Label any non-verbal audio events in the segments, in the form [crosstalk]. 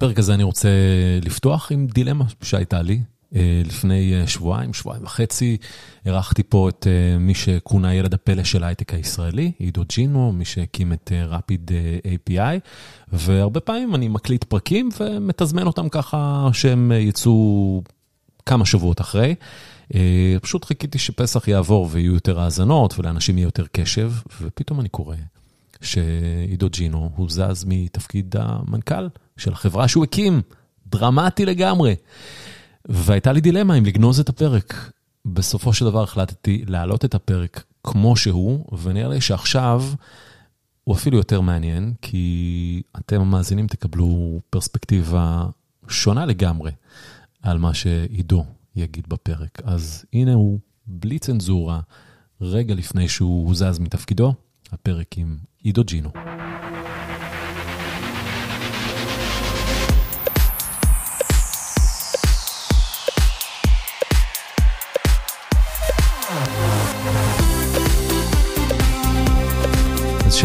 הפרק הזה אני רוצה לפתוח עם דילמה שהייתה לי. לפני שבועיים, שבועיים וחצי, אירחתי פה את מי שכונה ילד הפלא של ההייטק הישראלי, עידו ג'ינו, מי שהקים את Rapid API, והרבה פעמים אני מקליט פרקים ומתזמן אותם ככה שהם יצאו כמה שבועות אחרי. פשוט חיכיתי שפסח יעבור ויהיו יותר האזנות ולאנשים יהיה יותר קשב, ופתאום אני קורא שעידו ג'ינו הוא זז מתפקיד המנכ"ל של החברה שהוא הקים, דרמטי לגמרי. והייתה לי דילמה אם לגנוז את הפרק. בסופו של דבר החלטתי להעלות את הפרק כמו שהוא, ונראה לי שעכשיו הוא אפילו יותר מעניין, כי אתם המאזינים תקבלו פרספקטיבה שונה לגמרי על מה שעידו יגיד בפרק. אז הנה הוא, בלי צנזורה, רגע לפני שהוא זז מתפקידו, הפרק עם עידו ג'ינו.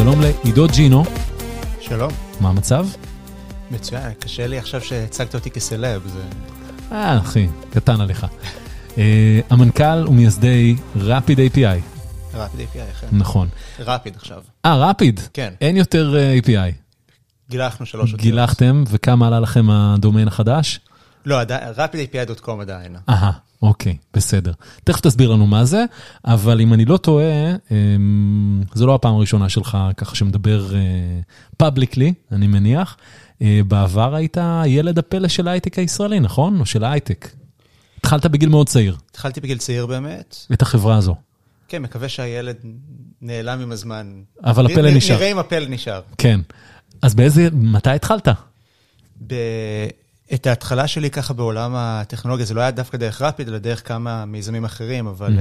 שלום לעידו ג'ינו. שלום. מה המצב? מצוין, קשה לי עכשיו שהצגת אותי כסלב, זה... אה, אחי, קטן עליך. המנכ"ל ומייסדי Rapid API. Rapid API, כן. נכון. Rapid עכשיו. אה, Rapid? כן. אין יותר API. גילחנו שלוש אותיות. גילחתם, וכמה עלה לכם הדומיין החדש? לא, rapidapi.com עדיין. אהה, אוקיי, בסדר. תכף תסביר לנו מה זה, אבל אם אני לא טועה, זו לא הפעם הראשונה שלך ככה שמדבר פאבליקלי, אני מניח. בעבר היית ילד הפלא של ההייטק הישראלי, נכון? או של ההייטק. התחלת בגיל מאוד צעיר. התחלתי בגיל צעיר באמת. את החברה הזו. כן, מקווה שהילד נעלם עם הזמן. אבל הפלא נשאר. נראה אם הפלא נשאר. כן. אז באיזה, מתי התחלת? את ההתחלה שלי ככה בעולם הטכנולוגיה, זה לא היה דווקא דרך רפיד, אלא דרך כמה מיזמים אחרים, אבל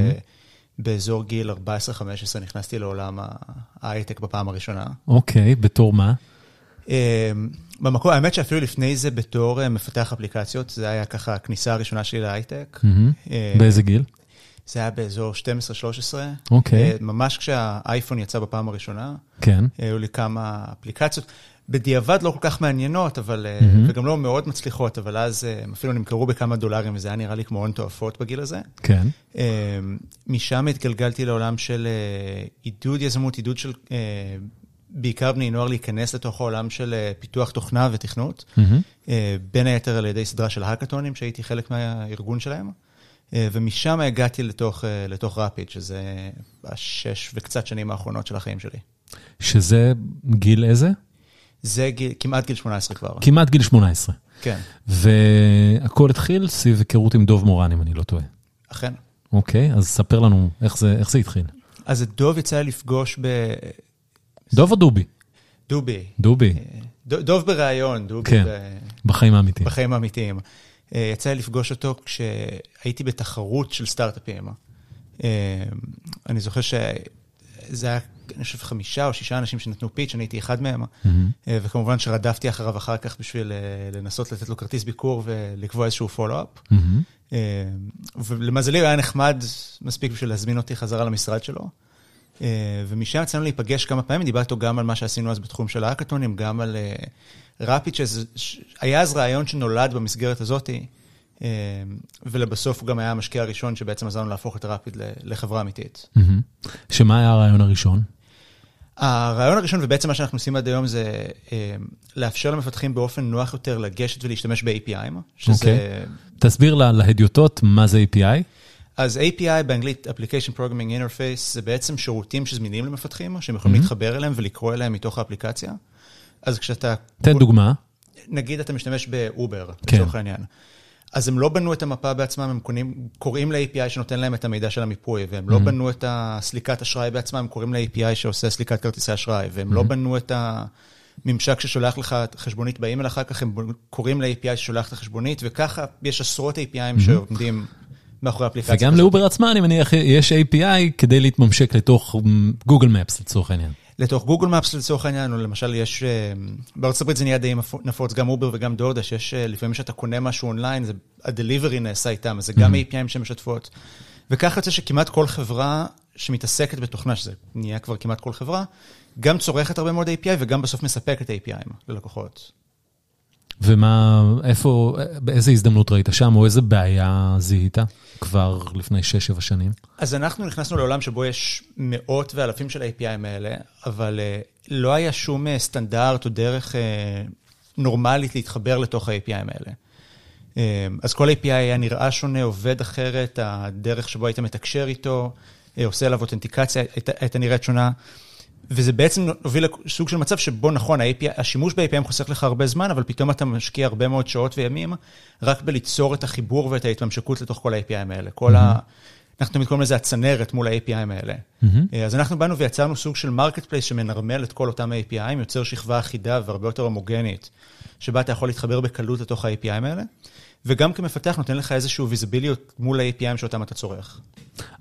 באזור גיל 14-15 נכנסתי לעולם ההייטק בפעם הראשונה. אוקיי, בתור מה? במקום, האמת שאפילו לפני זה בתור מפתח אפליקציות, זה היה ככה הכניסה הראשונה שלי להייטק. באיזה גיל? זה היה באזור 12-13. אוקיי. ממש כשהאייפון יצא בפעם הראשונה. כן. היו לי כמה אפליקציות. בדיעבד לא כל כך מעניינות, אבל, וגם לא מאוד מצליחות, אבל אז הם אפילו נמכרו בכמה דולרים, וזה היה נראה לי כמו הון תועפות בגיל הזה. כן. משם התגלגלתי לעולם של עידוד יזמות, עידוד של בעיקר בני נוער להיכנס לתוך העולם של פיתוח תוכנה ותכנות, בין היתר על ידי סדרה של האקתונים, שהייתי חלק מהארגון שלהם, ומשם הגעתי לתוך, לתוך רפיד, שזה השש וקצת שנים האחרונות של החיים שלי. שזה גיל איזה? זה גיל, כמעט גיל 18 כבר. כמעט גיל 18. כן. והכל התחיל סביב היכרות עם דוב מורן, אם אני לא טועה. אכן. אוקיי, אז ספר לנו איך זה, איך זה התחיל. אז את דוב יצא לפגוש ב... דוב או דובי? דובי. דובי. דוב בריאיון, דובי כן, בחיים האמיתיים. בחיים האמיתיים. יצא לי לפגוש אותו כשהייתי בתחרות של סטארט-אפים. אני זוכר שזה היה, אני חושב, חמישה או שישה אנשים שנתנו פיץ', אני הייתי אחד מהם, וכמובן שרדפתי אחריו אחר כך בשביל לנסות לתת לו כרטיס ביקור ולקבוע איזשהו פולו-אפ. ולמזלי הוא היה נחמד מספיק בשביל להזמין אותי חזרה למשרד שלו. ומשם יצאנו להיפגש כמה פעמים, דיברתי איתו גם על מה שעשינו אז בתחום של האקתונים, גם על רפיד, שהיה אז רעיון שנולד במסגרת הזאת, ולבסוף הוא גם היה המשקיע הראשון שבעצם עזרנו להפוך את רפיד לחברה אמיתית. שמה היה הרעיון הראשון? הרעיון הראשון, ובעצם מה שאנחנו עושים עד היום, זה לאפשר למפתחים באופן נוח יותר לגשת ולהשתמש ב-API, שזה... תסביר להדיוטות מה זה API. אז API באנגלית, Application Programming Interface, זה בעצם שירותים שזמינים למפתחים, שהם יכולים להתחבר אליהם ולקרוא אליהם מתוך האפליקציה. אז כשאתה... תן דוגמה. נגיד אתה משתמש באובר, לצורך העניין. אז הם לא בנו את המפה בעצמם, הם קוראים ל-API שנותן להם את המידע של המיפוי, והם לא בנו את הסליקת אשראי בעצמם, הם קוראים ל-API שעושה סליקת כרטיסי אשראי, והם לא בנו את הממשק ששולח לך חשבונית באימייל אחר כך, הם קוראים ל-API ששולח את החשבונית, וככה יש עשרות APIים שעומדים מאחורי האפליקציה. וגם ל Uber עצמה, אני מניח, יש API כדי להתממשק לתוך Google Maps, לצורך העניין. לתוך Google Maps לצורך העניין, או למשל יש, בארצות הברית זה נהיה די נפוץ, גם Uber וגם DoorDash, שיש לפעמים שאתה קונה משהו אונליין, ה delivery נעשה איתם, אז זה גם APIים שמשתפות. וכך יוצא שכמעט כל חברה שמתעסקת בתוכנה, שזה נהיה כבר כמעט כל חברה, גם צורכת הרבה מאוד API וגם בסוף מספקת APIים ללקוחות. ומה, איפה, באיזה הזדמנות ראית שם, או איזה בעיה זיהית כבר לפני 6-7 שנים? אז אנחנו נכנסנו לעולם שבו יש מאות ואלפים של ה-API האלה, אבל uh, לא היה שום uh, סטנדרט או דרך uh, נורמלית להתחבר לתוך ה-API האלה. אז כל API היה נראה שונה, עובד אחרת, הדרך שבו היית מתקשר איתו, עושה עליו אותנטיקציה, הייתה, הייתה נראית שונה. וזה בעצם הוביל לסוג של מצב שבו נכון, ה-API, השימוש ב-APIים חוסך לך הרבה זמן, אבל פתאום אתה משקיע הרבה מאוד שעות וימים רק בליצור את החיבור ואת ההתממשקות לתוך כל ה-APIים האלה. כל אהמ. ה... אנחנו תמיד קוראים לזה הצנרת מול ה-APIים האלה. אהמ. אז אנחנו באנו ויצרנו סוג של marketplace שמנרמל את כל אותם ה-APIים, יוצר שכבה אחידה והרבה יותר הומוגנית, שבה אתה יכול להתחבר בקלות לתוך ה-APIים האלה. וגם כמפתח נותן לך איזושהי ויזיביליות מול ה-APIים שאותם אתה צורך.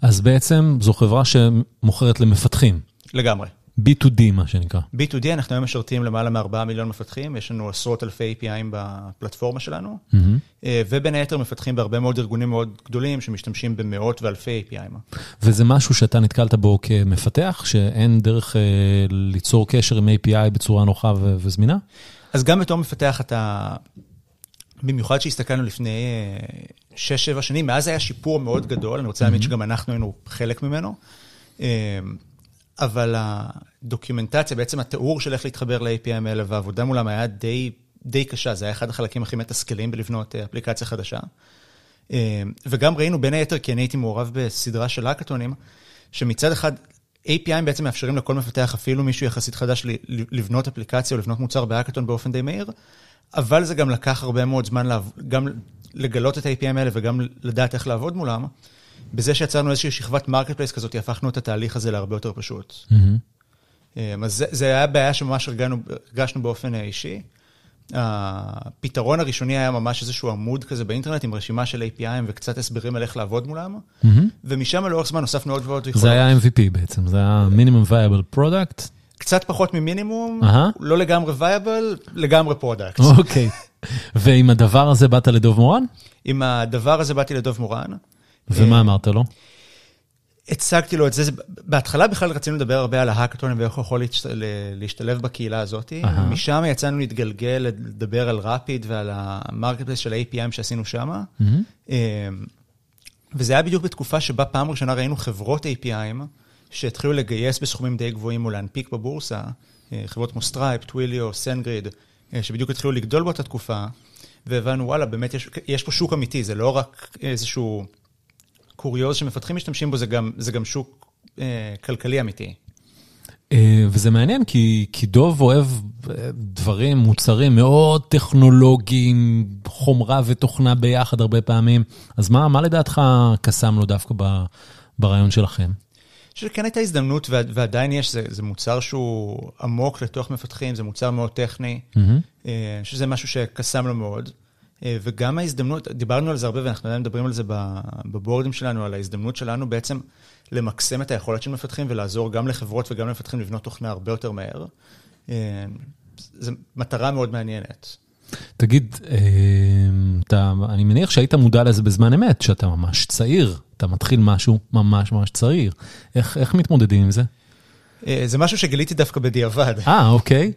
אז בעצם זו חברה שמוכרת למפתחים. לגמרי. B2D, מה שנקרא. B2D, אנחנו היום משרתים למעלה מ-4 מיליון מפתחים, יש לנו עשרות אלפי APIים בפלטפורמה שלנו, mm-hmm. ובין היתר מפתחים בהרבה מאוד ארגונים מאוד גדולים שמשתמשים במאות ואלפי APIים. וזה משהו שאתה נתקלת בו כמפתח, שאין דרך אה, ליצור קשר עם API בצורה נוחה ו- וזמינה? אז גם בתור מפתח אתה, במיוחד שהסתכלנו לפני 6-7 שנים, מאז היה שיפור מאוד גדול, אני רוצה להאמין mm-hmm. שגם אנחנו היינו חלק ממנו. אבל הדוקימנטציה, בעצם התיאור של איך להתחבר ל-APM האלה והעבודה מולם היה די, די קשה, זה היה אחד החלקים הכי מתסכלים בלבנות אה, אפליקציה חדשה. אה, וגם ראינו בין היתר, כי אני הייתי מעורב בסדרה של האקתונים, שמצד אחד API בעצם מאפשרים לכל מפתח, אפילו מישהו יחסית חדש, לבנות אפליקציה או לבנות מוצר בהאקתון באופן די מהיר, אבל זה גם לקח הרבה מאוד זמן גם לגלות את ה-APIים האלה וגם לדעת איך לעבוד מולם. בזה שיצרנו איזושהי שכבת marketplace כזאת, הפכנו את התהליך הזה להרבה יותר פשוט. אהמ. אז זה, זה היה בעיה שממש הרגשנו, הרגשנו באופן אישי. הפתרון הראשוני היה ממש איזשהו עמוד כזה באינטרנט עם רשימה של APIים וקצת הסברים על איך לעבוד מולם, אהמ. ומשם לאורך זמן הוספנו עוד ועוד יכולות. זה היה MVP בעצם, זה היה minimum viable product. קצת פחות ממינימום, אהא. לא לגמרי viable, לגמרי product. אוקיי. [laughs] ועם הדבר הזה באת לדוב מורן? עם הדבר הזה באתי לדוב מורן. ומה אמרת לו? הצגתי לו את זה, בהתחלה בכלל רצינו לדבר הרבה על ההאקתונים ואיך הוא יכול להשתלב בקהילה הזאת. משם יצאנו להתגלגל, לדבר על Rapid ועל ה marketplace של ה-APIים שעשינו שם. אמ, וזה היה בדיוק בתקופה שבה פעם ראשונה ראינו חברות APIים שהתחילו לגייס בסכומים די גבוהים ולהנפיק בבורסה, אה, חברות כמו Stripe, Twilio, SendGrid, אה, שבדיוק התחילו לגדול באותה תקופה, והבנו, וואלה, באמת יש, יש פה שוק אמיתי, זה לא רק איזשהו... קוריוז שמפתחים משתמשים בו, זה גם, זה גם שוק אה, כלכלי אמיתי. אה, וזה מעניין, כי, כי דוב אוהב אה, דברים, מוצרים מאוד טכנולוגיים, חומרה ותוכנה ביחד הרבה פעמים. אז מה, מה לדעתך קסם לו דווקא ב, ברעיון שלכם? שכן הייתה הזדמנות, ועדיין יש, זה, זה מוצר שהוא עמוק לתוך מפתחים, זה מוצר מאוד טכני, mm-hmm. שזה משהו שקסם לו מאוד. אה, וגם ההזדמנות, דיברנו על זה הרבה ואנחנו עדיין מדברים על זה בבורדים שלנו, על ההזדמנות שלנו בעצם למקסם את היכולת של מפתחים ולעזור גם לחברות וגם למפתחים לבנות תוכנה הרבה יותר מהר. אה, זו מטרה מאוד מעניינת. תגיד, אה, אתה, אני מניח שהיית מודע לזה בזמן אמת, שאתה ממש צעיר, אתה מתחיל משהו ממש ממש צעיר. איך, איך מתמודדים עם זה? זה משהו שגיליתי דווקא בדיעבד. אה, אוקיי.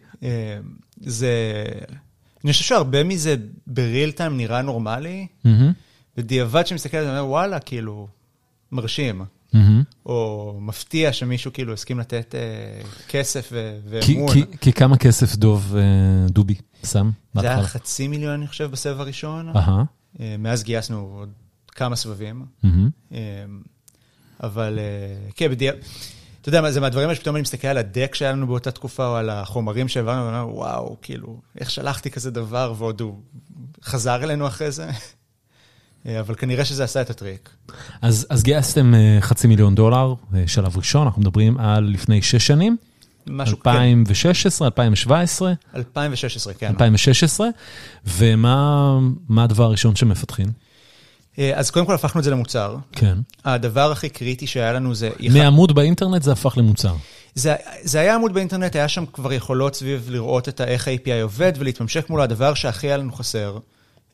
זה... אני חושב שהרבה מזה בריל טיים נראה נורמלי, בדיעבד שמסתכל על זה, אומר, וואלה, כאילו, מרשים. או מפתיע שמישהו כאילו הסכים לתת אה, כסף ואמון. כי כמה כסף דוב אה, דובי שם? זה היה חצי מיליון, אני חושב, בסבב הראשון. אה, מאז גייסנו עוד כמה סבבים. אבל כן, בדיעבד... אתה יודע, זה מהדברים שפתאום אני מסתכל על הדק שהיה לנו באותה תקופה, או על החומרים שהעברנו, ואני אומר, וואו, כאילו, איך שלחתי כזה דבר, ועוד הוא חזר אלינו אחרי זה. אבל כנראה שזה עשה את הטריק. אז, אז גייסתם אה, חצי מיליון דולר, אה, שלב ראשון, אנחנו מדברים על לפני שש שנים. משהו, 2016, כן. 2017? 2016, כן. 2016, ומה הדבר הראשון שמפתחים? אה, אז קודם כל הפכנו את זה למוצר. כן. הדבר הכי קריטי שהיה לנו זה... מעמוד באינטרנט זה הפך למוצר. זה, זה היה עמוד באינטרנט, היה שם כבר יכולות סביב לראות את איך ה-API עובד ולהתממשק מולו, הדבר שהכי היה לנו חסר,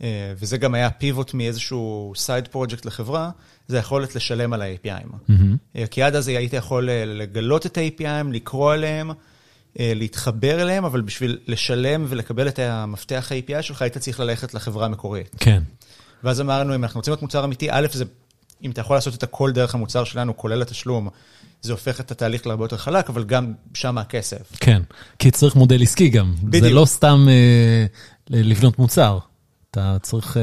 אה, וזה גם היה פיבוט מאיזשהו סייד פרויקט לחברה, זה היכולת לשלם על ה-APIים. Mm-hmm. כי עד אז היית יכול לגלות את ה-APIים, לקרוא עליהם, להתחבר אליהם, אבל בשביל לשלם ולקבל את המפתח ה-API שלך, היית צריך ללכת לחברה המקורית. כן. ואז אמרנו, אם אנחנו רוצים להיות מוצר אמיתי, א', זה, אם אתה יכול לעשות את הכל דרך המוצר שלנו, כולל התשלום, זה הופך את התהליך להרבה יותר חלק, אבל גם שם הכסף. כן, כי צריך מודל עסקי גם. בדיוק. זה לא סתם אה, לבנות מוצר. אתה צריך אה,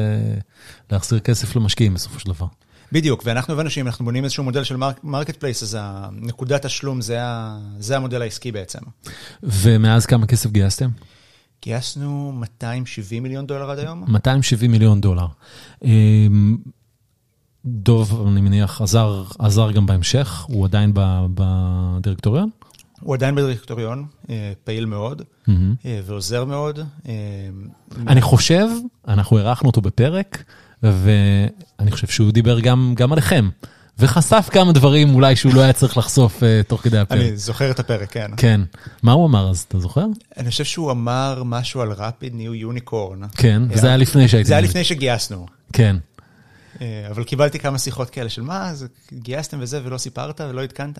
להחזיר כסף למשקיעים בסופו של דבר. בדיוק, ואנחנו הבנו שאם אנחנו בונים איזשהו מודל של marketplace, אז הנקודת תשלום זה, ה, זה המודל העסקי בעצם. ומאז כמה כסף גייסתם? גייסנו 270 מיליון דולר עד היום. 270 מיליון דולר. אה, דוב, אני מניח, עזר, עזר גם בהמשך, הוא עדיין בדירקטוריון? הוא עדיין בדירקטוריון, אה, פעיל מאוד אהמ. ועוזר מאוד. אה, אני חושב, אנחנו אירחנו אותו בפרק, ואני חושב שהוא דיבר גם, גם עליכם, וחשף כמה דברים אולי שהוא לא היה צריך לחשוף uh, תוך כדי הפרק. אני זוכר את הפרק, כן. כן. מה הוא אמר אז, אתה זוכר? אני חושב שהוא אמר משהו על Rapid New Unicorn. כן, וזה היה לפני שהייתי... זה היה לפני שגייסנו. כן. אה, אבל קיבלתי כמה שיחות כאלה של מה, אז גייסתם וזה ולא סיפרת ולא עדכנת.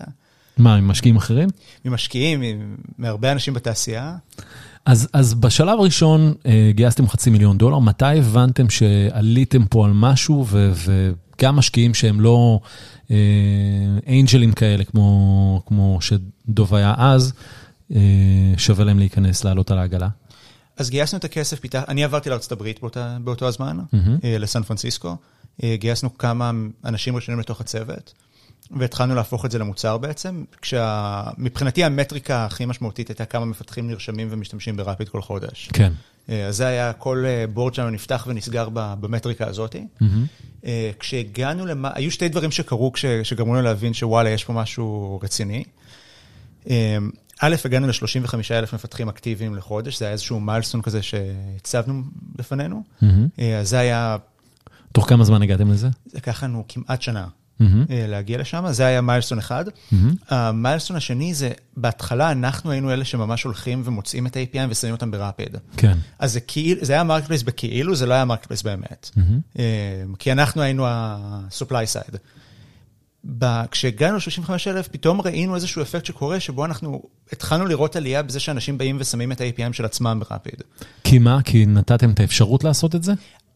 מה, עם משקיעים אחרים? ממשקיעים, מהרבה אנשים בתעשייה. אז, אז בשלב הראשון אה, גייסתם חצי מיליון דולר, מתי הבנתם שעליתם פה על משהו, ו, וגם משקיעים שהם לא אה, אינג'לים כאלה, כמו, כמו שדוב היה אז, אה, שווה להם להיכנס, לעלות על העגלה? אז גייסנו את הכסף, פיתח... אני עברתי הברית באותה, באותו הזמן, Mm-hmm. אה, לסן פרנסיסקו. אה, גייסנו כמה אנשים ראשונים לתוך הצוות, והתחלנו להפוך את זה למוצר בעצם, כשמבחינתי המטריקה הכי משמעותית הייתה כמה מפתחים נרשמים ומשתמשים ברפיד כל חודש. כן. אה, אז זה היה, כל אה, בורד שלנו נפתח ונסגר במטריקה הזאת. Mm-hmm. אה, כשהגענו למה, היו שתי דברים שקרו שגרמו לנו להבין שוואלה, יש פה משהו רציני. אה, א', הגענו ל-35 אלף מפתחים אקטיביים לחודש, זה היה איזשהו מיילסטון כזה שהצבנו לפנינו. Mm-hmm. אה, אז זה היה, תוך כמה זמן הגעתם לזה? זה לקח לנו כמעט שנה להגיע לשם, זה היה מיילסטון אחד. Mm-hmm. המיילסטון השני זה, בהתחלה אנחנו היינו אלה שממש הולכים ומוצאים את ה-API ושמים אותם ב-Rapid. כן. אז זה כאילו, זה היה marketplace בכאילו, זה לא היה marketplace באמת. Mm-hmm. אה, כי אנחנו היינו ה-supply side. כשהגענו ל-35,000, פתאום ראינו איזשהו אפקט שקורה, שבו אנחנו התחלנו לראות עלייה בזה שאנשים באים ושמים את ה-APIים של עצמם ברפיד. כי מה? כי נתתם את האפשרות לעשות את זה?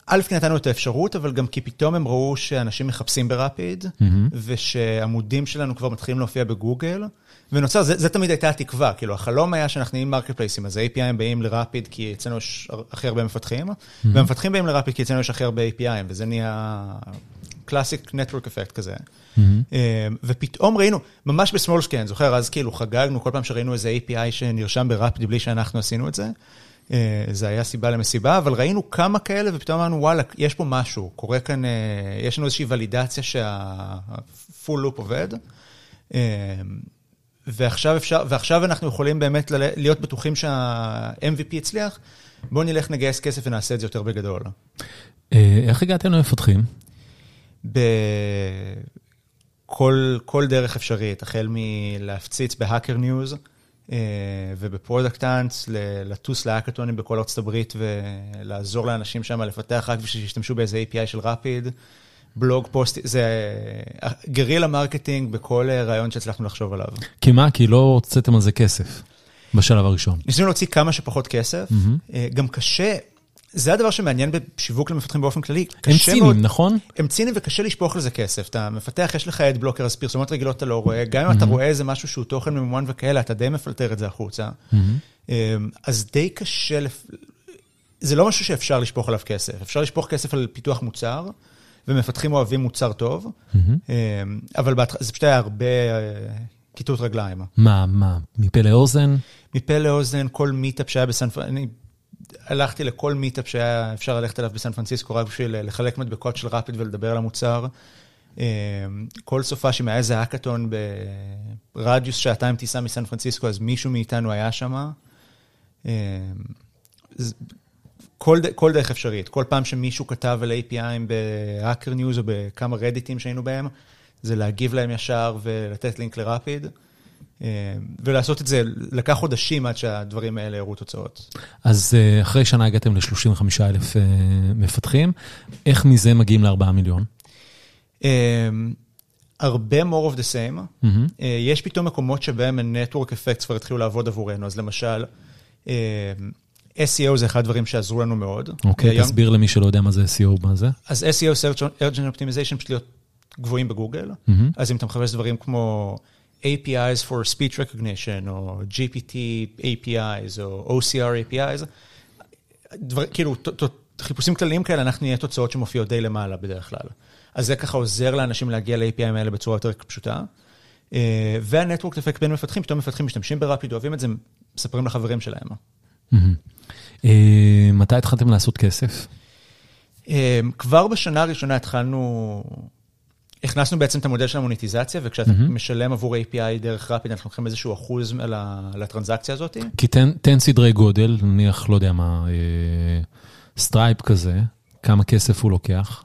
א', כי נתנו את האפשרות, אבל גם כי פתאום הם ראו שאנשים מחפשים ב-Rapid, Mm-hmm. ושעמודים שלנו כבר מתחילים להופיע בגוגל, ונוצר, זה, זה תמיד הייתה התקווה, כאילו החלום היה שאנחנו נהיים marketplace-ים, אז ה-API הם באים ל-Rapid כי אצלנו יש הכי הרבה מפתחים, Mm-hmm. והמפתחים באים ל-Rapid כי אצלנו יש הכי הרבה API, וזה נהיה classic network effect כזה. Mm-hmm. ופתאום ראינו, ממש ב-small scale, זוכר, אז כאילו חגגנו כל פעם שראינו איזה API שנרשם ב-Rapid בלי שאנחנו עשינו את זה. אה, זה היה סיבה למסיבה, אבל ראינו כמה כאלה ופתאום אמרנו, וואלה, יש פה משהו, קורה כאן, אה, יש לנו איזושהי ולידציה שה-full loop עובד. אה, ועכשיו, אפשר, ועכשיו אנחנו יכולים באמת להיות בטוחים שה-MVP הצליח, בואו נלך נגייס כסף ונעשה את זה יותר בגדול. איך הגעתם למפתחים? בכל כל דרך אפשרית, החל מלהפציץ בהאקר ניוז ובפרודקט אנס, לטוס להאקתונים בכל ארצות הברית ולעזור לאנשים שם לפתח רק בשביל שישתמשו באיזה API של Rapid, blog post, זה guerrilla marketing בכל רעיון שהצלחנו לחשוב עליו. כי מה? כי לא הוצאתם על זה כסף בשלב הראשון. ניסינו להוציא כמה שפחות כסף, Mm-hmm. אה, גם קשה, זה הדבר שמעניין בשיווק למפתחים באופן כללי. הם קשה מאוד- נכון? הם ציניים וקשה לשפוך לזה כסף. אתה מפתח, יש לך ad blocker, אז פרסומות רגילות אתה לא רואה. גם אם אתה רואה איזה משהו שהוא תוכן ממומן וכאלה, אתה די מפלטר את זה החוצה. אמ, אז די קשה, לפ- זה לא משהו שאפשר לשפוך עליו כסף. אפשר לשפוך כסף על פיתוח מוצר, ומפתחים אוהבים מוצר טוב, אמ, אבל בהתח- זה פשוט היה הרבה אה, כיתות רגליים. מה, מה, מפה לאוזן? מפה לאוזן, כל meetup שהיה בסן פרנסיסקו, הלכתי לכל meetup שהיה אפשר ללכת אליו בסן פרנסיסקו, רק בשביל לחלק מדבקות של Rapid ולדבר על המוצר. אה, כל סופ"ש היה איזה האקתון ברדיוס שעתיים טיסה מסן פרנסיסקו, אז מישהו מאיתנו היה שם. אה, כל, כל דרך אפשרית, כל פעם שמישהו כתב על APIים בהאקר ניוז או בכמה רדיטים שהיינו בהם, זה להגיב להם ישר ולתת לינק לרפיד. אה, ולעשות את זה, לקח חודשים עד שהדברים האלה הראו תוצאות. אז אה, אחרי שנה הגעתם ל-35 אלף אה, מפתחים, איך מזה מגיעים ל-4 מיליון? הרבה more of the same. Mm-hmm. יש פתאום מקומות שבהם ה-network effects כבר התחילו לעבוד עבורנו, אז למשל, SEO זה אחד הדברים שעזרו לנו מאוד. אוקיי, okay. תסביר למי שלא יודע מה זה SEO, מה זה. אז SEO, Search Engine Optimization, פשוט להיות גבוהים בגוגל. Mm-hmm. אז אם אתה מחפש דברים כמו APIs for Speech Recognition, או GPT APIs, או OCR APIs, דבר, כאילו, ת, ת, חיפושים כלליים כאלה, אנחנו נהיה תוצאות שמופיעות די למעלה בדרך כלל. אז זה ככה עוזר לאנשים להגיע ל-API האלה בצורה יותר פשוטה. אה, והנטוורק אפקט בין מפתחים, פתאום מפתחים משתמשים ברפיד, אוהבים את זה, מספרים לחברים שלהם. אה, מתי התחלתם לעשות כסף? אה, כבר בשנה הראשונה התחלנו, הכנסנו בעצם את המודל של המוניטיזציה, וכשאתה משלם עבור API דרך Rapid, אנחנו לוקחים איזשהו אחוז על הטרנזקציה הזאת. כי תן סדרי גודל, נניח, לא יודע מה, Stripe כזה, כמה כסף הוא לוקח?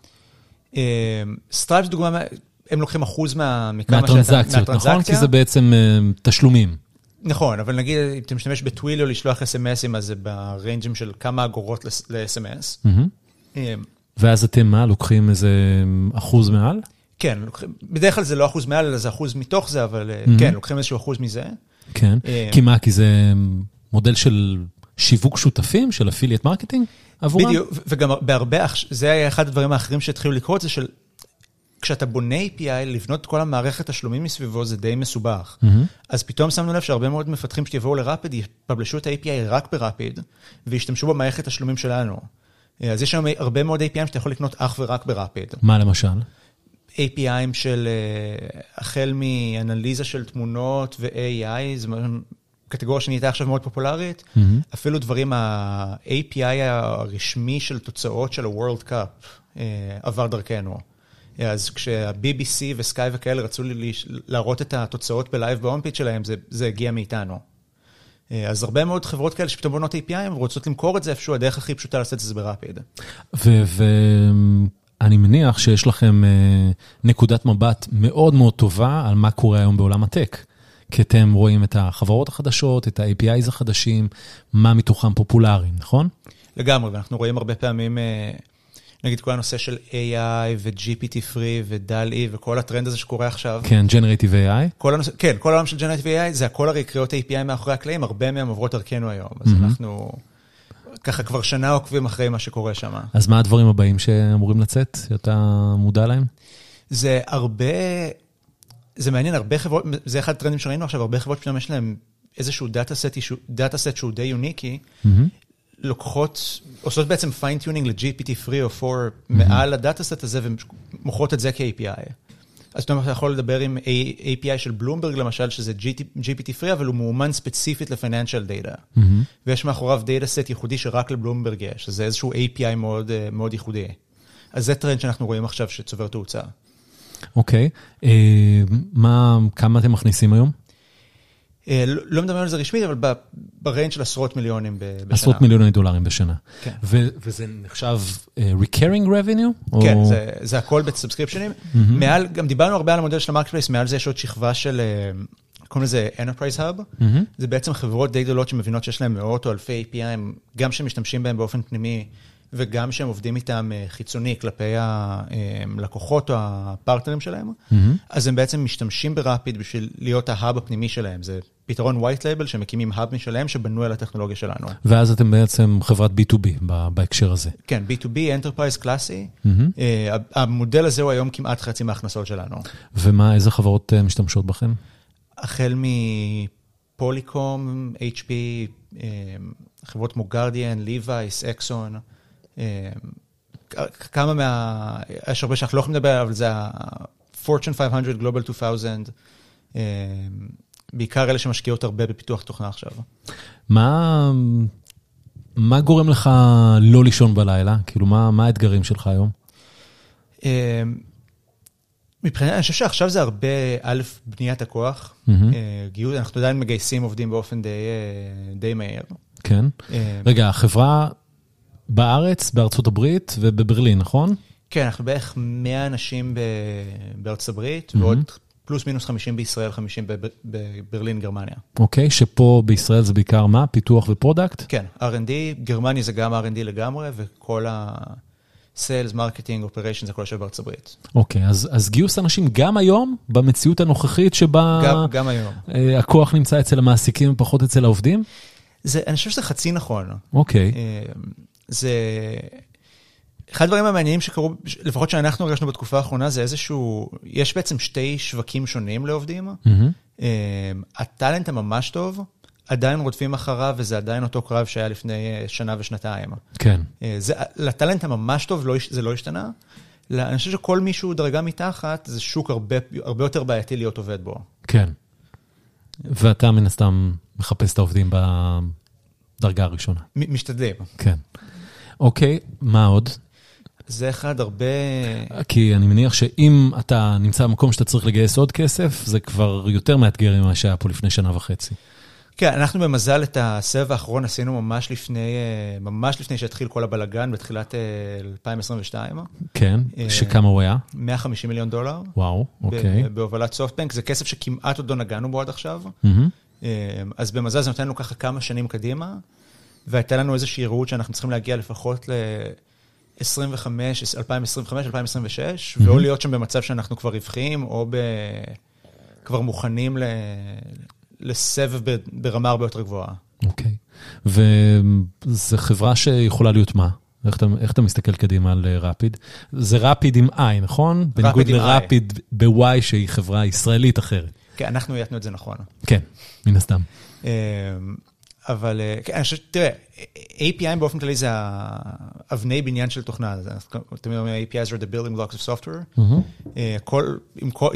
Stripe זה דוגמה, הם לוקחים אחוז מהטרנזקציות, נכון? כי זה בעצם תשלומים. נכון, אבל נגיד, אם אתה משתמש ב-Twilio לשלוח אס.אם.אסים, אז זה ב-range-ים של כמה אגורות ל-אס.אם.אס. אמ, ואז אתם מה, לוקחים איזה אחוז מעל? כן, בדרך כלל זה לא אחוז מעל, אלא זה אחוז מתוך זה, אבל כן, לוקחים איזשהו אחוז מזה. כן, אמ, כי מה, כי זה מודל של שיווק שותפים, של affiliate marketing עבורם? בדיוק, וגם בהרבה, זה היה אחד הדברים האחרים שהתחילו לקרות, זה של כשאתה בונה API, לבנות את כל המערכת תשלומים מסביבו זה די מסובך. Mm-hmm. אז פתאום שמנו לב שהרבה מאוד מפתחים שיבואו לרפיד, יפבלשו את ה-API רק ברפיד, וישתמשו במערכת תשלומים שלנו. אז יש שם הרבה מאוד API שאתה יכול לקנות אך ורק ברפיד. מה למשל? API של החל מאנליזה של תמונות ו-AI, זו קטגוריה שנהייתה עכשיו מאוד פופולרית. Mm-hmm. אפילו דברים, ה-API הרשמי של תוצאות של ה-World Cup עבר דרכנו. אז כשה-BBC וסקאי וכאלה רצו לי להראות את התוצאות בלייב בהום שלהם, זה, זה הגיע מאיתנו. אה, אז הרבה מאוד חברות כאלה שפתאום בונות API, ורוצות למכור את זה איפשהו, הדרך הכי פשוטה לעשות את זה ברפיד. ואני מניח שיש לכם אה, נקודת מבט מאוד מאוד טובה על מה קורה היום בעולם הטק. כי אתם רואים את החברות החדשות, את ה-APIs החדשים, מה מתוכם פופולריים, נכון? לגמרי, ואנחנו רואים הרבה פעמים אה, נגיד כל הנושא של AI ו-GPT free ו-DAL-E וכל הטרנד הזה שקורה עכשיו. כן, Generative AI. כל הנושא, כן, כל העולם של Generative AI זה הכל הרי קריאות API מאחורי הקלעים, הרבה מהם עוברות דרכנו היום. אז mm-hmm. אנחנו ככה כבר שנה עוקבים אחרי מה שקורה שם. אז מה הדברים הבאים שאמורים לצאת, שאתה מודע להם? זה הרבה, זה מעניין, הרבה חברות, זה אחד הטרנדים שראינו עכשיו, הרבה חברות פתאום יש להם איזשהו data set, data set שהוא די unique, mm-hmm. לוקחות, עושות בעצם fine-tuning ל-GPT-3 או 4 mm-hmm. מעל הדאטה סט הזה ומוכרות את זה כ-API. אז אתה יכול לדבר עם API של בלומברג למשל, שזה GPT-3, אבל הוא מאומן ספציפית ל-financial data. Mm-hmm. ויש מאחוריו data set ייחודי שרק ל-Bloomberg יש, אז זה איזשהו API מאוד, מאוד ייחודי. אז זה טרנד שאנחנו רואים עכשיו שצובר תאוצה. אוקיי, okay. uh, כמה אתם מכניסים היום? אה, לא, לא מדברים על זה רשמית, אבל ב-range של עשרות מיליונים בשנה. עשרות מיליוני דולרים בשנה. כן. וזה נחשב uh, recurring revenue? כן, או... זה, זה הכל ב-subscription-ים. Mm-hmm. מעל, גם דיברנו הרבה על המודל של ה-marketplace, מעל זה יש עוד שכבה של, אה, קוראים לזה Enterprise Hub. Mm-hmm. זה בעצם חברות די גדולות שמבינות שיש להן מאות או אלפי API, גם שמשתמשים בהם באופן פנימי. וגם שהם עובדים איתם חיצוני כלפי הלקוחות או הפרטנרים שלהם, mm-hmm. אז הם בעצם משתמשים ברפיד בשביל להיות ההאב הפנימי שלהם. זה פתרון white label שמקימים האב משלהם שבנוי על הטכנולוגיה שלנו. ואז אתם בעצם חברת B2B בהקשר הזה. כן, B2B, Enterprise קלאסי. Mm-hmm. המודל הזה הוא היום כמעט חצי מההכנסות שלנו. ומה, איזה חברות אה, משתמשות בכם? החל מפוליקום, HP, חברות כמו גרדיאן, ליווייס, אקסון. אה, כמה מה... יש הרבה שאנחנו לא יכולים לדבר, אבל זה ה-Fortune 500, Global 2000, אה, בעיקר אלה שמשקיעות הרבה בפיתוח תוכנה עכשיו. מה, מה גורם לך לא לישון בלילה? כאילו, מה, מה האתגרים שלך היום? אה, מבחינת, אני חושב שעכשיו זה הרבה, א', בניית הכוח, mm-hmm. גיוס, אנחנו עדיין מגייסים עובדים באופן די, די מהיר. כן. רגע, החברה בארץ, בארצות הברית ובברלין, נכון? כן, אנחנו בערך 100 אנשים בארצות הברית, mm-hmm. ועוד פלוס מינוס 50 בישראל, 50 בברלין, גרמניה. אוקיי, okay, שפה בישראל זה בעיקר מה? פיתוח ו-product? כן, R&D, גרמניה זה גם R&D לגמרי, וכל sales, marketing, operation, זה כל השאר בארצות הברית. אוקיי, אז, אז גיוס אנשים גם היום, במציאות הנוכחית שבה... גם, גם היום. אה, הכוח נמצא אצל המעסיקים ופחות אצל העובדים? זה, אני חושב שזה חצי נכון. אוקיי. אה, זה... אחד הדברים המעניינים שקרו, לפחות שאנחנו הרגשנו בתקופה האחרונה, זה איזשהו, יש בעצם שתי שווקים שונים לעובדים. Mm-hmm. הטאלנט הממש טוב, עדיין רודפים אחריו, וזה עדיין אותו קרב שהיה לפני אה, שנה ושנתיים. כן. אה, זה, לטאלנט הממש טוב לא, זה לא השתנה. אני חושב שכל מישהו דרגה מתחת, זה שוק הרבה, הרבה יותר בעייתי להיות עובד בו. כן. ואתה מן הסתם מחפש את העובדים בדרגה הראשונה. משתדלים. כן. אוקיי, מה עוד? זה אחד הרבה... כי אני מניח שאם אתה נמצא במקום שאתה צריך לגייס עוד כסף, זה כבר יותר מאתגר ממה שהיה פה לפני שנה וחצי. כן, אנחנו במזל את הסבב האחרון עשינו ממש לפני, אה, ממש לפני שהתחיל כל הבלגן, בתחילת 2022. אה, כן, אה, שכמה הוא היה? 150 מיליון דולר. וואו, אוקיי. בהובלת סופטבנק, זה כסף שכמעט עוד לא נגענו בו עד עכשיו. אז במזל זה נותן לנו ככה כמה שנים קדימה, והייתה לנו איזושהי ראות שאנחנו צריכים להגיע לפחות ל... 25, 2025, 2026, ואו להיות שם במצב שאנחנו כבר רווחיים, או ב... כבר מוכנים ל... לסבב ברמה הרבה יותר גבוהה. אוקיי. Okay. וזו חברה שיכולה להיות מה? איך אתה, איך אתה מסתכל קדימה על רפיד? זה רפיד עם I, נכון? בניגוד לרפיד ב-Y, שהיא חברה ישראלית אחרת. כן, אנחנו הייתנו את זה נכון. כן, מן הסתם. אבל אה, כן, תראה, API באופן כללי זה אבני בניין של תוכנה. תמיד אומרים, APIs are the building blocks of software. אה,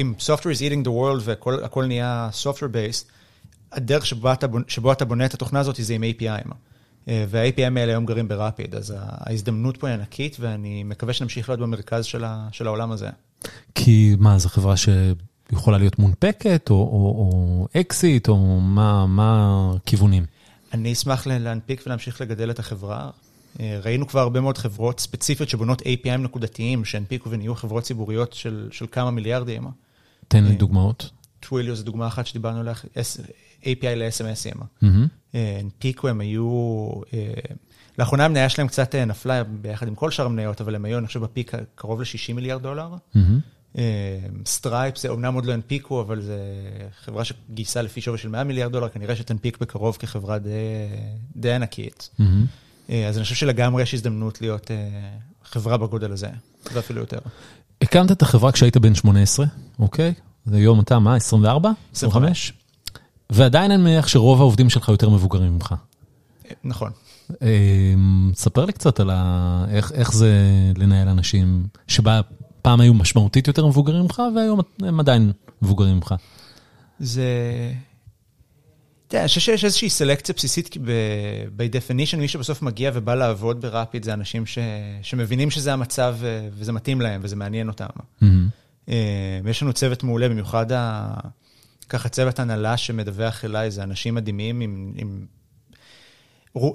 אם software is eating the world והכל נהיה software based, הדרך שבו אתה בונה את התוכנה הזאת זה עם API. אה, וה-API האלה היום גרים ברפיד, אז ההזדמנות פה היא ענקית, ואני מקווה שנמשיך להיות במרכז של העולם הזה. כי מה, זו חברה שיכולה להיות מונפקת, או אקזיט, או מה הכיוונים? אני אשמח להנפיק ולהמשיך לגדל את החברה. אה, ראינו כבר הרבה מאוד חברות ספציפיות שבונות API נקודתיים, שהנפיקו ונהיו חברות ציבוריות של, של כמה מיליארדים. תן לי אה, דוגמאות. Twilio זו דוגמה אחת שדיברנו עליה, API ל-SMSים. Mm-hmm. הנפיקו, הם היו... לאחרונה המניה שלהם קצת נפלה ביחד עם כל שאר המניות, אבל הם היו, אני חושב, ב-peak קרוב ל-60 מיליארד דולר. Mm-hmm. Stripe, זה אומנם עוד לא הנפיקו, אבל זו חברה שגייסה לפי שווי של 100 מיליארד דולר, כנראה שתנפיק בקרוב כחברה די, די ענקית. Mm-hmm. אז אני חושב שלגמרי יש הזדמנות להיות אה, חברה בגודל הזה, ואפילו יותר. הקמת את החברה כשהיית בן 18, אוקיי? והיום אתה מה, 24? 25? ועדיין אני מניח שרוב העובדים שלך יותר מבוגרים ממך. נכון. ספר לי קצת על איך זה לנהל אנשים שבה פעם היו משמעותית יותר מבוגרים ממך, והיום הם עדיין מבוגרים ממך. זה... תראה, אני חושב שיש איזושהי סלקציה בסיסית by definition, מי שבסוף מגיע ובא לעבוד ברפיד זה אנשים ש... שמבינים שזה המצב וזה מתאים להם וזה מעניין אותם. Mm-hmm. יש לנו צוות מעולה, במיוחד ה... ככה צוות הנהלה שמדווח אליי, זה אנשים מדהימים עם... עם...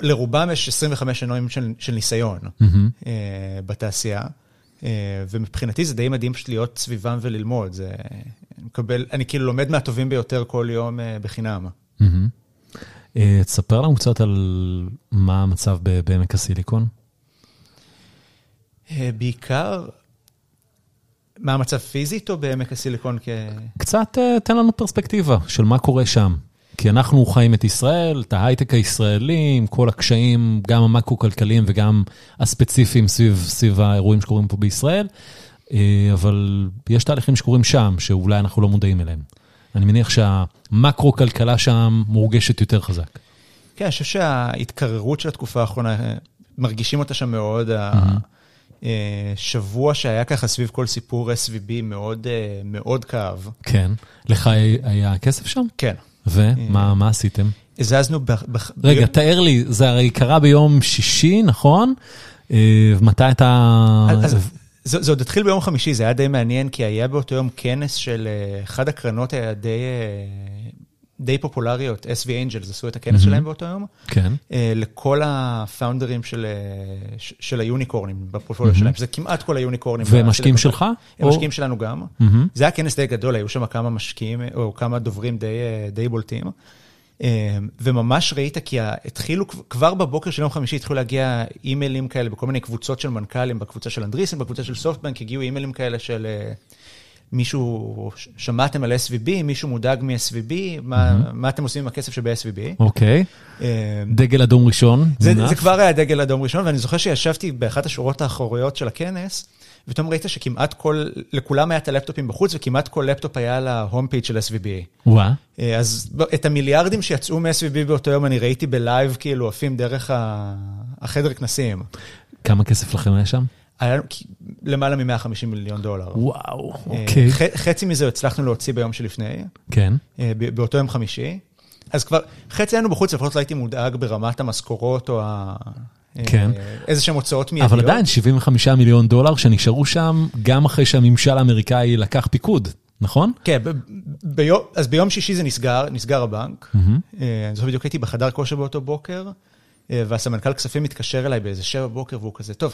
לרובם יש 25 שנים של, של ניסיון mm-hmm. בתעשייה. אה, ומבחינתי זה די מדהים פשוט להיות סביבם וללמוד. זה, אני מקבל, אני כאילו לומד מהטובים ביותר כל יום אה, בחינם. אה, תספר לנו קצת על מה המצב בעמק הסיליקון. בעיקר, מה המצב פיזית או בעמק הסיליקון כ... קצת תן לנו פרספקטיבה של מה קורה שם. כי אנחנו חיים את ישראל, את ההייטק הישראלי, עם כל הקשיים, גם המקרו-כלכליים וגם הספציפיים סביב, סביב האירועים שקורים פה בישראל, אה, אבל יש תהליכים שקורים שם, שאולי אנחנו לא מודעים אליהם. אני מניח שהמקרו-כלכלה שם מורגשת יותר חזק. כן, אני חושב שההתקררות של התקופה האחרונה, מרגישים אותה שם מאוד. Mm-hmm. שבוע שהיה ככה סביב כל סיפור SVB מאוד, אה, מאוד כאב. כן. לך היה כסף שם? כן. ומה עשיתם? הזזנו ב... רגע, תאר לי, זה הרי קרה ביום שישי, נכון? אה, מתי אתה... זה עוד התחיל ביום חמישי, זה היה די מעניין, כי היה באותו יום כנס של אה, אחד הקרנות היה די, אה, די פופולריות, SV Angels, עשו את הכנס mm-hmm. שלהם באותו יום. כן. לכל הפאונדרים של, של היוניקורנים בפורטפוליו mm-hmm. שלהם, שזה כמעט כל היוניקורנים. ומשקיעים שלך? הם או... משקיעים שלנו גם. Mm-hmm. זה היה כנס די גדול, היו שם כמה משקיעים, או כמה דוברים די, די בולטים. וממש ראית, כי התחילו, כבר בבוקר של יום חמישי התחילו להגיע אימיילים כאלה בכל מיני קבוצות של מנכ"לים, בקבוצה של אנדריסן, בקבוצה של סופטבנק, הגיעו אימיילים כאלה של מישהו, שמעתם על SVB, מישהו מודאג מ-SVB, מה, מה אתם עושים עם הכסף שב-SVB? אוקיי, דגל אדום ראשון. זה, זה כבר היה דגל אדום ראשון, ואני זוכר שישבתי באחת השורות האחוריות של הכנס, ופתאום ראית שכמעט כל, לכולם היה את הלפטופים בחוץ, וכמעט כל לפטופ היה על ה home page של SVB. וואה. אז את המיליארדים שיצאו מ-SVB באותו יום, אני ראיתי בלייב, כאילו, עפים דרך החדר כנסים. כמה כסף לכם היה שם? היה לנו למעלה מ-150 מיליון דולר. וואו, אוקיי. חצי מזה הצלחנו להוציא ביום שלפני. כן. באותו יום חמישי. אז כבר, חצי היינו בחוץ, לפחות לא הייתי מודאג ברמת המשכורות או ה... כן. איזה שהם הוצאות מיידיות. אבל עדיין 75 מיליון דולר שנשארו שם, גם אחרי שהממשל האמריקאי לקח פיקוד, נכון? כן, אז ביום שישי זה נסגר, נסגר הבנק. אני זוכר בדיוק הייתי בחדר כושר באותו בוקר. והסמנכ"ל כספים מתקשר אליי באיזה שבע בוקר, והוא כזה, טוב,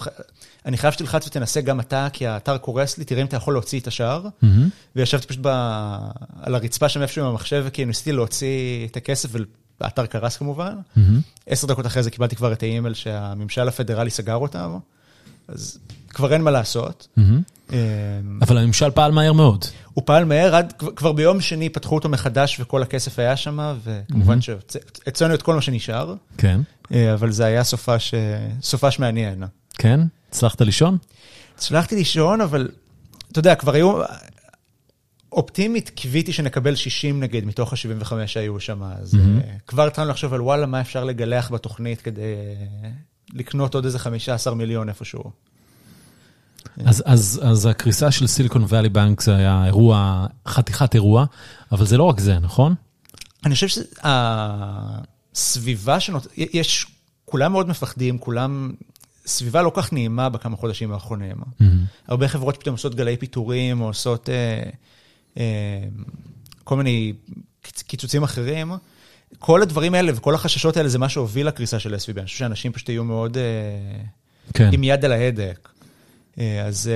אני חייב שתלחץ ותנסה גם אתה, כי האתר קורס לי, תראה אם אתה יכול להוציא את השער. וישבתי פשוט על הרצפה שם איפשהו עם המחשב, וכי ניסיתי להוציא את הכסף, והאתר קרס כמובן. עשר דקות אחרי זה קיבלתי כבר את האימייל שהממשל הפדרלי סגר אותם, אז כבר אין מה לעשות. אבל הממשל פעל מהר מאוד. הוא פעל מהר, עד כבר ביום שני פתחו אותו מחדש וכל הכסף היה שם, וכמובן שהצאנו את כל מה שנשאר. כן. אבל זה היה סופש מעניין. כן? הצלחת לישון? הצלחתי לישון, אבל אתה יודע, כבר היו... אופטימית, קיוויתי שנקבל 60 נגיד, מתוך ה-75 שהיו שם, אז כבר התחלנו לחשוב על וואלה, מה אפשר לגלח בתוכנית כדי לקנות עוד איזה 15 מיליון איפשהו. אז, אז, אז הקריסה של סיליקון ואלי בנק זה היה אירוע, חתיכת אירוע, אבל זה לא רק זה, נכון? אני חושב שהסביבה שנות... יש, כולם מאוד מפחדים, כולם... סביבה לא כך נעימה בכמה חודשים האחרונים. Mm-hmm. הרבה חברות פתאום עושות גלי פיטורים, או עושות אה, אה, כל מיני קיצוצים אחרים. כל הדברים האלה וכל החששות האלה זה מה שהוביל לקריסה של SVB. אני חושב שאנשים פשוט יהיו מאוד אה, כן. עם יד על ההדק. אז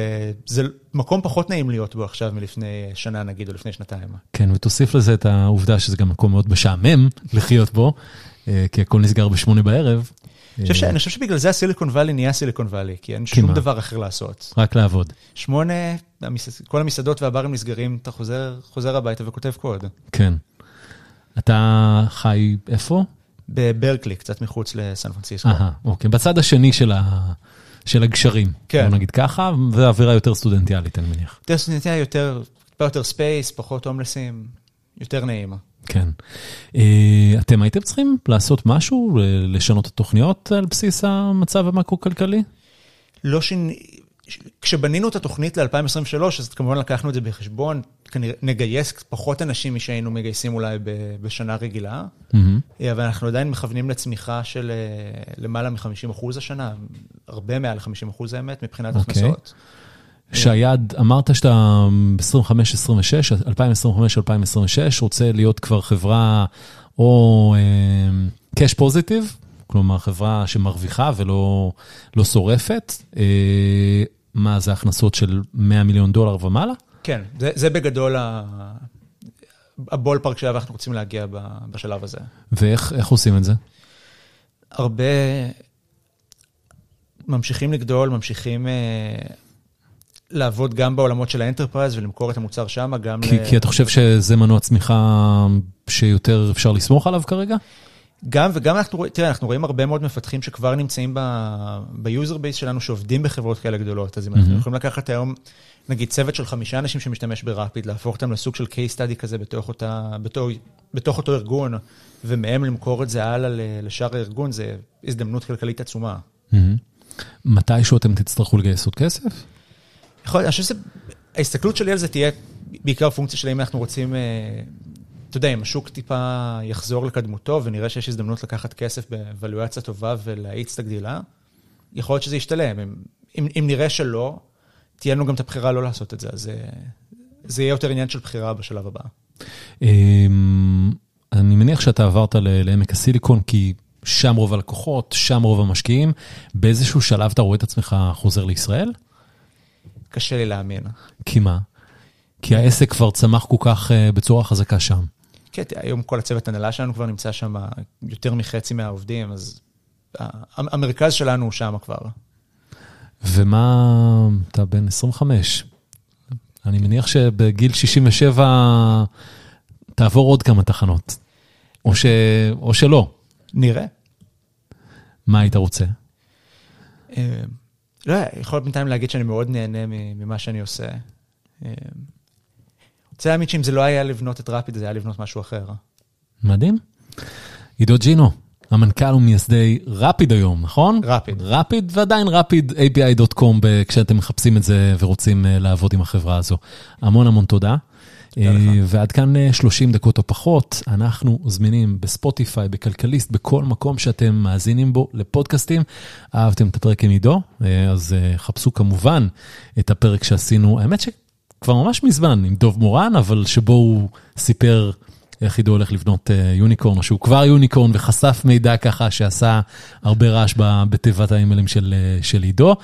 זה מקום פחות נעים להיות בו עכשיו מלפני שנה נגיד, או לפני שנתיים. כן, ותוסיף לזה את העובדה שזה גם מקום מאוד משעמם [laughs] לחיות בו, כי הכל נסגר בשמונה בערב. אני חושב שבגלל זה הסיליקון וואלי נהיה סיליקון וואלי, כי אין שום דבר אחר לעשות. רק לעבוד. שמונה, כל המסעדות והברים נסגרים, אתה חוזר הביתה וכותב קוד. כן. אתה חי איפה? בברקלי, קצת מחוץ לסן פרנסיסקו. אהה, אוקיי. בצד השני של ה... של הגשרים, כן. בוא נגיד ככה, ואווירה יותר סטודנטיאלית, אני מניח. יותר סטודנטיאלית, יותר, יותר space, פחות הומלסים, יותר נעימה. כן. אתם הייתם צריכים לעשות משהו, לשנות את התוכניות על בסיס המצב המקרו-כלכלי? לא ש... כשבנינו את התוכנית ל-2023, אז כמובן לקחנו את זה בחשבון, כנראה נגייס פחות אנשים משהיינו מגייסים אולי בשנה רגילה, mm-hmm. אבל אנחנו עדיין מכוונים לצמיחה של למעלה מ-50% השנה, הרבה מעל 50% האמת, מבחינת okay. אוקיי. הכנסות. שהיעד, אמרת שאתה ב-25-26, 2025-2026, רוצה להיות כבר חברה או cash positive, כלומר חברה שמרוויחה ולא לא שורפת. מה, זה הכנסות של 100 מיליון דולר ומעלה? כן, זה, זה בגדול הבול פארק שאליו אנחנו רוצים להגיע בשלב הזה. ואיך עושים את זה? הרבה ממשיכים לגדול, ממשיכים אה, לעבוד גם בעולמות של ה enterprise ולמכור את המוצר שם, גם... כי, ל... כי אתה חושב שזה מנוע צמיחה שיותר אפשר לסמוך עליו כרגע? גם וגם אנחנו רואים, תראה, אנחנו רואים הרבה מאוד מפתחים שכבר נמצאים ב user base שלנו שעובדים בחברות כאלה גדולות, אז אם אנחנו יכולים לקחת היום, נגיד צוות של חמישה אנשים שמשתמש ב Rapid, להפוך אותם לסוג של case study כזה בתוך, אותה, בתוך, בתוך אותו ארגון, ומהם למכור את זה הלאה לשאר הארגון, זה הזדמנות כלכלית עצומה. מתישהו אתם תצטרכו לגייס עוד כסף? יכול, אני חושב שההסתכלות שלי על זה תהיה בעיקר פונקציה של אם אנחנו רוצים... אתה יודע, אם השוק טיפה יחזור לקדמותו ונראה שיש הזדמנות לקחת כסף באבלואציה טובה ולהאיץ את הגדילה, יכול להיות שזה ישתלם. אם, אם, אם נראה שלא, תהיה לנו גם את הבחירה לא לעשות את זה, אז זה יהיה יותר עניין של בחירה בשלב הבא. אני מניח שאתה עברת לעמק הסיליקון, כי שם רוב הלקוחות, שם רוב המשקיעים. באיזשהו שלב אתה רואה את עצמך חוזר לישראל? קשה לי להאמין. כי מה? כי העסק כבר צמח כל כך בצורה חזקה שם. כן, היום כל הצוות הנהלה שלנו כבר נמצא שם, יותר מחצי מהעובדים, אז המרכז שלנו הוא שם כבר. ומה, אתה בן 25, אני מניח שבגיל 67 תעבור עוד כמה תחנות, או, ש... או שלא. נראה. מה היית רוצה? אה, לא, יכול בינתיים להגיד שאני מאוד נהנה ממה שאני עושה. אה, רוצה להאמין שאם זה לא היה לבנות את רפיד, זה היה לבנות משהו אחר. מדהים. עידו ג'ינו, המנכ"ל ומייסדי רפיד היום, נכון? רפיד. רפיד, ועדיין רפיד, api.com, כשאתם מחפשים את זה ורוצים אה, לעבוד עם החברה הזו. המון המון תודה. אה, ועד כאן 30 דקות או פחות, אנחנו זמינים בספוטיפיי, בכלכליסט, בכל מקום שאתם מאזינים בו לפודקאסטים. אהבתם את הפרק עם עידו, אז חפשו כמובן את הפרק שעשינו, האמת ש... כבר ממש מזמן עם דוב מורן, אבל שבו הוא סיפר איך עידו הולך לבנות unicorn, או שהוא כבר יוניקורן וחשף מידע ככה שעשה הרבה רעש בתיבת האימיילים של, של עידו.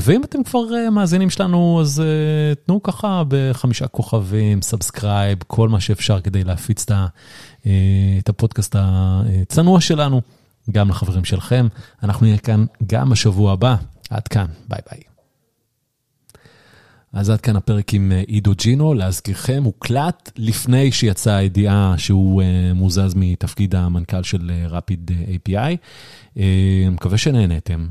ואם אתם כבר מאזינים שלנו, אז תנו ככה בחמישה כוכבים, subscribe, כל מה שאפשר כדי להפיץ את הפודקאסט הצנוע שלנו, גם לחברים שלכם. אנחנו נהיה כאן גם בשבוע הבא. עד כאן, ביי ביי. אז עד כאן הפרק עם עידו ג'ינו, להזכירכם, הוקלט לפני שיצאה הידיעה שהוא מוזז מתפקיד המנכ"ל של רפיד API. מקווה שנהנתם,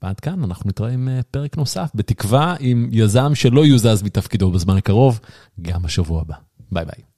ועד כאן אנחנו נתראה עם פרק נוסף, בתקווה עם יזם שלא יוזז מתפקידו בזמן הקרוב, גם בשבוע הבא. ביי ביי.